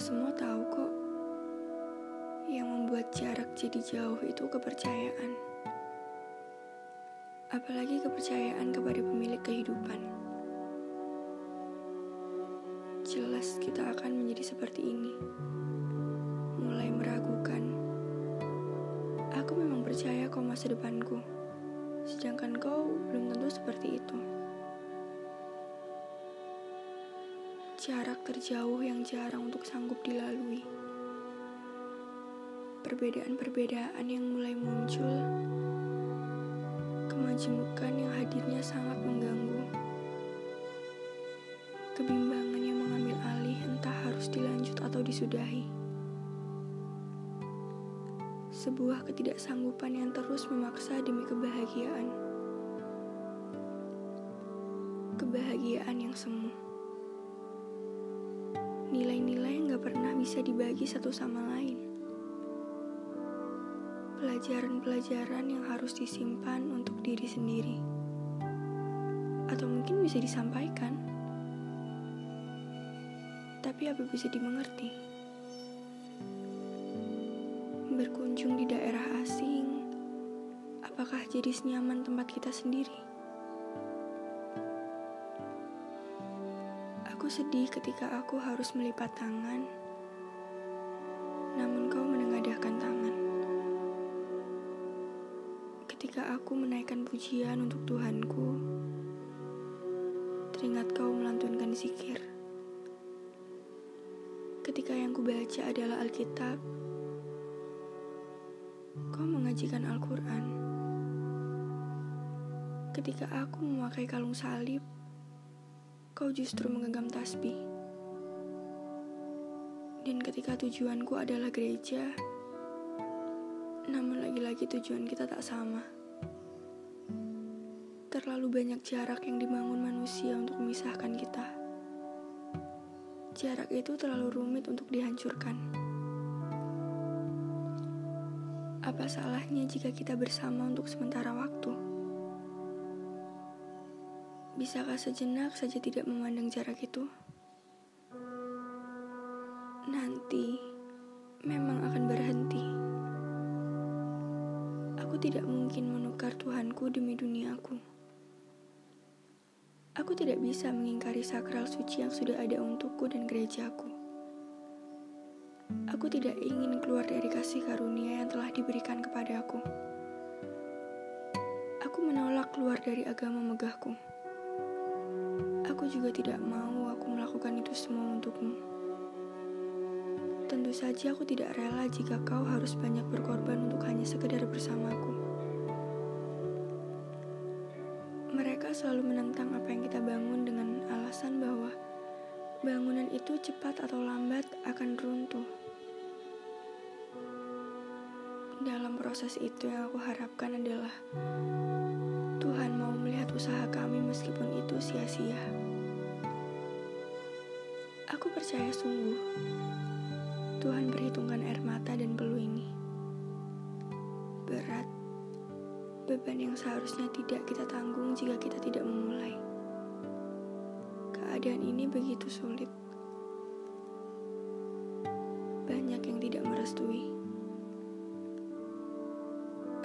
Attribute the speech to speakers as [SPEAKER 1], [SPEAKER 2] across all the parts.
[SPEAKER 1] semua tahu kok, yang membuat jarak jadi jauh itu kepercayaan. Apalagi kepercayaan kepada pemilik kehidupan. Jelas kita akan menjadi seperti ini. Mulai meragukan. Aku memang percaya kau masa depanku. Sedangkan kau belum tentu seperti itu. Jarak terjauh yang jarang untuk sanggup dilalui. Perbedaan-perbedaan yang mulai muncul. Kemajemukan yang hadirnya sangat mengganggu. Kebimbangan yang mengambil alih entah harus dilanjut atau disudahi. Sebuah ketidaksanggupan yang terus memaksa demi kebahagiaan. Kebahagiaan yang semu bisa dibagi satu sama lain. Pelajaran-pelajaran yang harus disimpan untuk diri sendiri. Atau mungkin bisa disampaikan. Tapi apa bisa dimengerti? Berkunjung di daerah asing, apakah jadi senyaman tempat kita sendiri? Aku sedih ketika aku harus melipat tangan, Ketika aku menaikkan pujian untuk Tuhanku, teringat kau melantunkan zikir. Ketika yang kubaca adalah Alkitab, kau mengajikan Al-Quran. Ketika aku memakai kalung salib, kau justru menggenggam tasbih. Dan ketika tujuanku adalah gereja, namun lagi-lagi tujuan kita tak sama. Terlalu banyak jarak yang dibangun manusia untuk memisahkan kita. Jarak itu terlalu rumit untuk dihancurkan. Apa salahnya jika kita bersama untuk sementara waktu? Bisakah sejenak saja tidak memandang jarak itu? Nanti memang akan berhenti. Aku tidak mungkin menukar Tuhanku demi duniaku. Aku tidak bisa mengingkari sakral suci yang sudah ada untukku dan gerejaku. Aku tidak ingin keluar dari kasih karunia yang telah diberikan kepadaku. Aku menolak keluar dari agama megahku. Aku juga tidak mau aku melakukan itu semua untukmu. Tentu saja aku tidak rela jika kau harus banyak berkorban untuk hanya sekedar bersamaku. Mereka selalu menentang apa yang kita bangun dengan alasan bahwa bangunan itu cepat atau lambat akan runtuh. Dalam proses itu yang aku harapkan adalah Tuhan mau melihat usaha kami meskipun itu sia-sia. Aku percaya sungguh Tuhan perhitungkan air mata dan peluh ini. Berat, beban yang seharusnya tidak kita tanggung jika kita tidak memulai. Keadaan ini begitu sulit. Banyak yang tidak merestui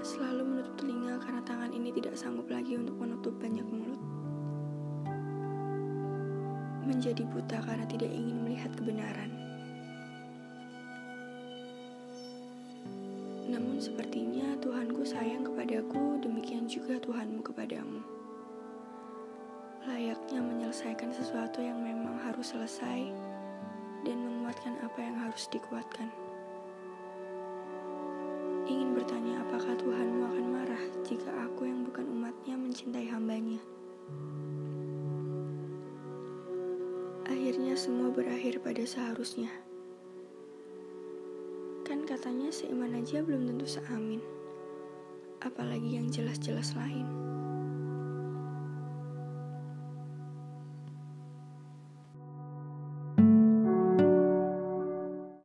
[SPEAKER 1] selalu menutup telinga karena tangan ini tidak sanggup lagi untuk menutup banyak mulut. Menjadi buta karena tidak ingin melihat kebenaran. Namun sepertinya Tuhanku sayang kepadaku, demikian juga Tuhanmu kepadamu. Layaknya menyelesaikan sesuatu yang memang harus selesai dan menguatkan apa yang harus dikuatkan ingin bertanya apakah Tuhanmu akan marah jika aku yang bukan umatnya mencintai hambanya. Akhirnya semua berakhir pada seharusnya. Katanya seiman aja belum tentu seamin. Apalagi yang jelas-jelas lain.